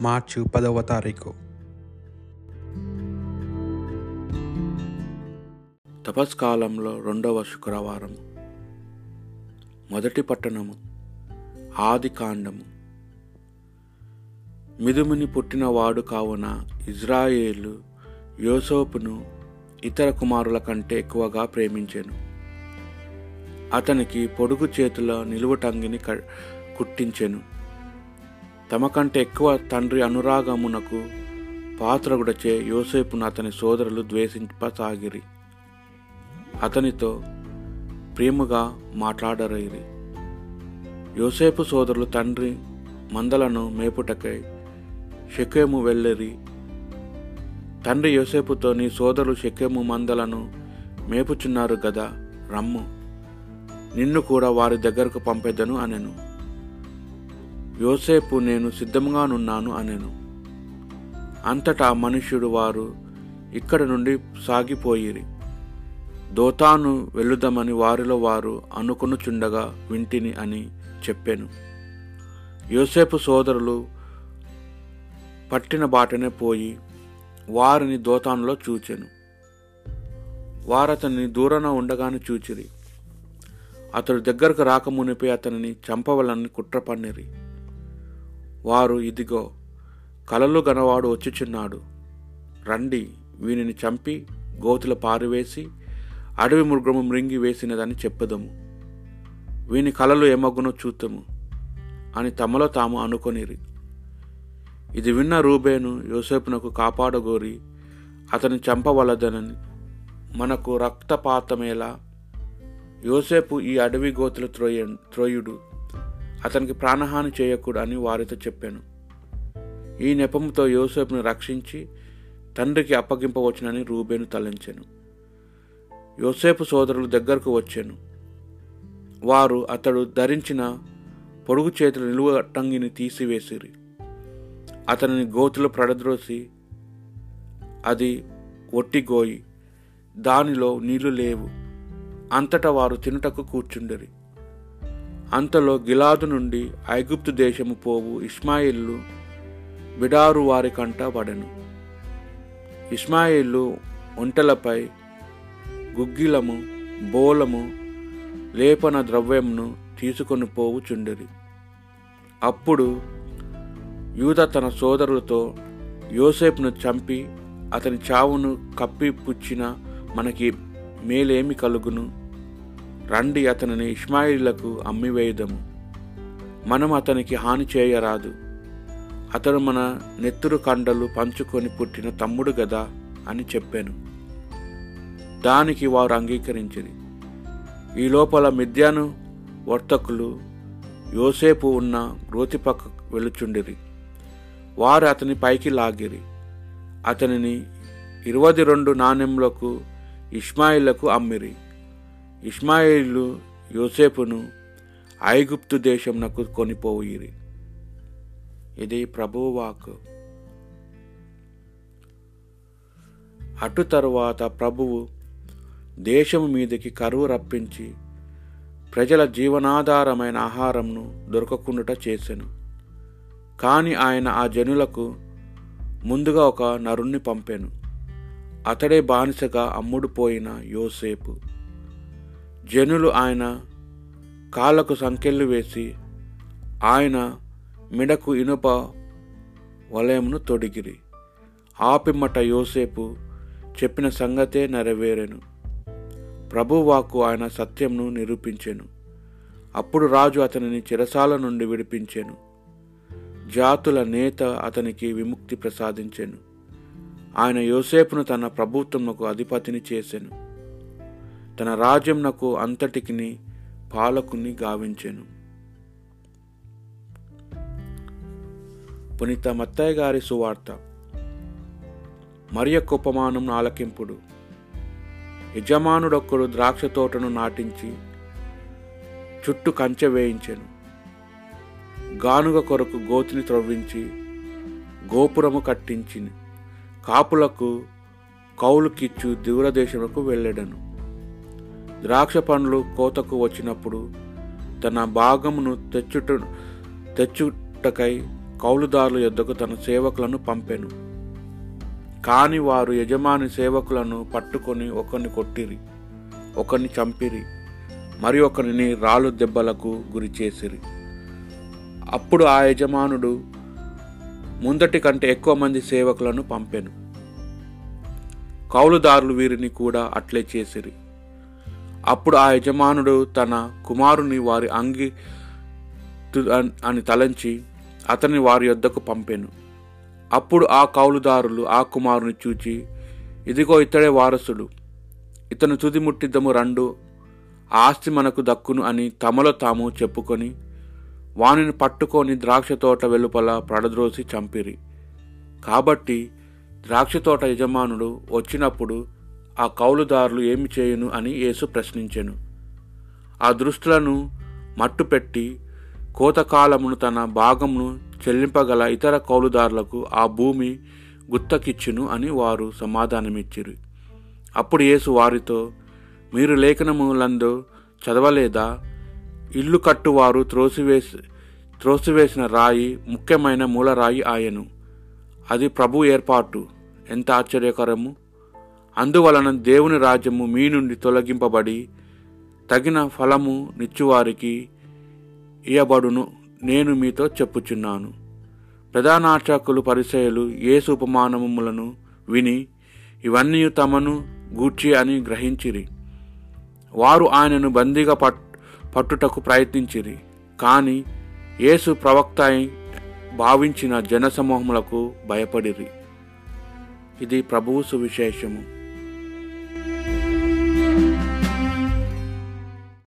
మార్చి పదవ తారీఖు. తపస్కాలంలో రెండవ శుక్రవారం. మొదటి పట్టణము ఆది కాండము. మిదుముని పుట్టినవాడు కావున ఇజ్రాయేలు యోసోపును ఇతర కుమారుల కంటే ఎక్కువగా ప్రేమించెను. అతనికి పొడుగు చేతుల నిలువుటంగిని క కుట్టించెను. తమ కంటే ఎక్కువ తండ్రి అనురాగమునకు పాత్రగుడచే యోసేపును అతని సోదరులు ద్వేషింపసాగిరి. అతనితో ప్రేమగా మాట్లాడరైరి. యోసేపు సోదరులు తండ్రి మందలను మేపుటకై షకేము వెళ్ళిరి. తండ్రి యోసేపుతో నీ సోదరులు షకేము మందలను మేపుచున్నారు గదా రమ్ము. నిన్ను కూడా వారి దగ్గరకు పంపెదను అనెను. యోసేపు నేను సిద్ధంగానున్నాను అనెను. అంతటా మనుష్యుడు వారు ఇక్కడ నుండి సాగిపోయిరి. దోతాను వెళ్ళుదామని వారిలో వారు అనుకొనుచుండగా వింటిని అని చెప్పాను. యోసేపు సోదరులు పట్టిన బాటనే పోయి వారిని దోతానులో చూచెను. వారతన్ని దూరన ఉండగానే చూచిరి. అతడు దగ్గరకు రాకమునిపై అతనిని చంపవలని కుట్ర పన్నిరి వారు ఇదిగో కలలు గనవాడు వచ్చుచున్నాడు. రండి వీనిని చంపి గోతుల పారివేసి అడవి మృగము మృంగి వేసినదని చెప్పదము. వీని కలలు ఏమగ్గునో చూతము అని తమలో తాము అనుకొనిరి. ఇది విన్న రూబేను యోసేపునకు కాపాడగోరి అతని చంపవలదనని. మనకు రక్తపాతమేలా? యోసేపు ఈ అడవి గోతులు త్రోయ త్రోయుడు. అతనికి ప్రాణహాని చేయకూడదు అని వారితో చెప్పాను. ఈ నెపంతో యోసేపును రక్షించి తండ్రికి అప్పగింపవచ్చునని రూబేను తలంచాను. యోసేపు సోదరులు దగ్గరకు వచ్చాను. వారు అతడు ధరించిన పొడుగు చేతుల నిలువ అట్టంగిని తీసివేసిరి. అతనిని గోతులో ప్రడద్రోసి అది ఒట్టిగోయి దానిలో నీళ్ళు లేవు. అంతటా వారు తినుటకు కూర్చుండరి. అంతలో గిలాదు నుండి ఐగుప్తు దేశము పోవు ఇస్మాయిల్లు బిడారు వారి కంట పడెను. ఇస్మాయిల్లు ఒంటెలపై గుగ్గిలము బోలము లేపన ద్రవ్యంను తీసుకొని పోవుచుండిరి అప్పుడు యూద తన సోదరులతో యోసేపును చంపి అతని చావును కప్పిపుచ్చిన మనకి మేలేమి కలుగును? రండి అతనిని ఇష్మాయిలకు అమ్మివేయుదము. మనం అతనికి హాని చేయరాదు. అతను మన నెత్తురు కండలు పంచుకొని పుట్టిన తమ్ముడు గదా అని చెప్పాను. దానికి వారు అంగీకరించిరి. ఈ లోపల మిథ్యాను వర్తకులు యోసేపు ఉన్న రోతి పక్క వెలుచుండిరి వారు అతని పైకి లాగిరి. అతనిని ఇరవై రెండు నాణ్యములకు ఇస్మాయిలకు అమ్మిరి. ఇస్మాయిలు యోసేపును ఐగుప్తు దేశంనకు కొనిపోయిరి. ఇది ప్రభువు అటు తరువాత ప్రభువు దేశము మీదకి కరువు రప్పించి ప్రజల జీవనాధారమైన ఆహారంను దొరకకుండుట చేసెను. కానీ ఆయన ఆ జనులకు ముందుగా ఒక నరుణ్ణి పంపాను. అతడే బానిసగా అమ్ముడుపోయిన యోసేపు. జనులు ఆయన కాళ్ళకు సంకెళ్ళు వేసి ఆయన మిడకు ఇనుప వలయమును తొడిగిరి. ఆపిమ్మట యోసేపు చెప్పిన సంగతే నెరవేరెను. ప్రభువాకు ఆయన సత్యంను నిరూపించెను. అప్పుడు రాజు అతనిని చిరసాల నుండి విడిపించెను. జాతుల నేత అతనికి విముక్తి ప్రసాదించెను. ఆయన యోసేపును తన ప్రభుత్వముకు అధిపతిని చేసెను. తన రాజ్యంనకు అంతటికిని పాలకుని గావించెను. పునీత మత్తయ్య గారి సువార్త. మరియ ఉపమానం ఆలకింపుడు యజమానుడొక్కడు ద్రాక్ష తోటను నాటించి చుట్టూ కంచె వేయించెను. గానుగ కొరకు గోతిని త్రవ్వించి గోపురము కట్టించి కాపులకు కౌలుకిచ్చు దూరదేశములకు వెళ్ళెడను. ద్రాక్ష పండ్లు కోతకు వచ్చినప్పుడు తన భాగమును తెచ్చుట తెచ్చుటకై కౌలుదారుల యొద్దకు తన సేవకులను పంపెను. కాని వారు యజమాని సేవకులను పట్టుకొని ఒకరిని కొట్టిరి ఒకరిని చంపిరి మరి ఒకరిని రాళ్ళు దెబ్బలకు గురి చేసిరి. అప్పుడు ఆ యజమానుడు ముందటి కంటే ఎక్కువ మంది సేవకులను పంపెను. కౌలుదారులు వీరిని కూడా అట్లే చేసిరి. అప్పుడు ఆ యజమానుడు తన కుమారుని వారి అంగి తు- అని తలంచి అతని వారి యొద్దకు పంపెను. అప్పుడు ఆ కౌలుదారులు ఆ కుమారుని చూచి ఇదిగో ఇతడే వారసుడు. ఇతను తుది ముట్టిద్దము ఆస్తి మనకు దక్కును అని తమలో తాము చెప్పుకొని వానిని పట్టుకొని ద్రాక్ష తోట వెలుపల పడద్రోసి చంపిరి. కాబట్టి ద్రాక్ష తోట యజమానుడు వచ్చినప్పుడు ఆ కౌలుదారులు ఏమి చేయును అని యేసు ప్రశ్నించెను. ఆ దృష్టులను మట్టుపెట్టి కోతకాలమును తన భాగమును చెల్లింపగల ఇతర కౌలుదారులకు ఆ భూమి గుత్తకిచ్చును అని వారు సమాధానమిచ్చిరు. అప్పుడు యేసు వారితో మీరు లేఖనములందు చదవలేదా? ఇల్లు కట్టువారు త్రోసివేసి త్రోసివేసిన రాయి ముఖ్యమైన మూలరాయి ఆయను. అది ప్రభు ఏర్పాటు. ఎంత ఆశ్చర్యకరము! అందువలన దేవుని రాజ్యము మీ నుండి తొలగింపబడి తగిన ఫలము నిచ్చువారికి ఇయబడును నేను మీతో చెప్పుచున్నాను. ప్రధానార్చకులు పరిచయలు యేసు ఉపమానములను విని ఇవన్నీ తమను గూర్చి అని గ్రహించిరి. వారు ఆయనను బందీగా పట్ పట్టుటకు ప్రయత్నించిరి. కానీ యేసు ప్రవక్త భావించిన జనసమూహములకు భయపడిరి. ఇది ప్రభువు సువిశేషము.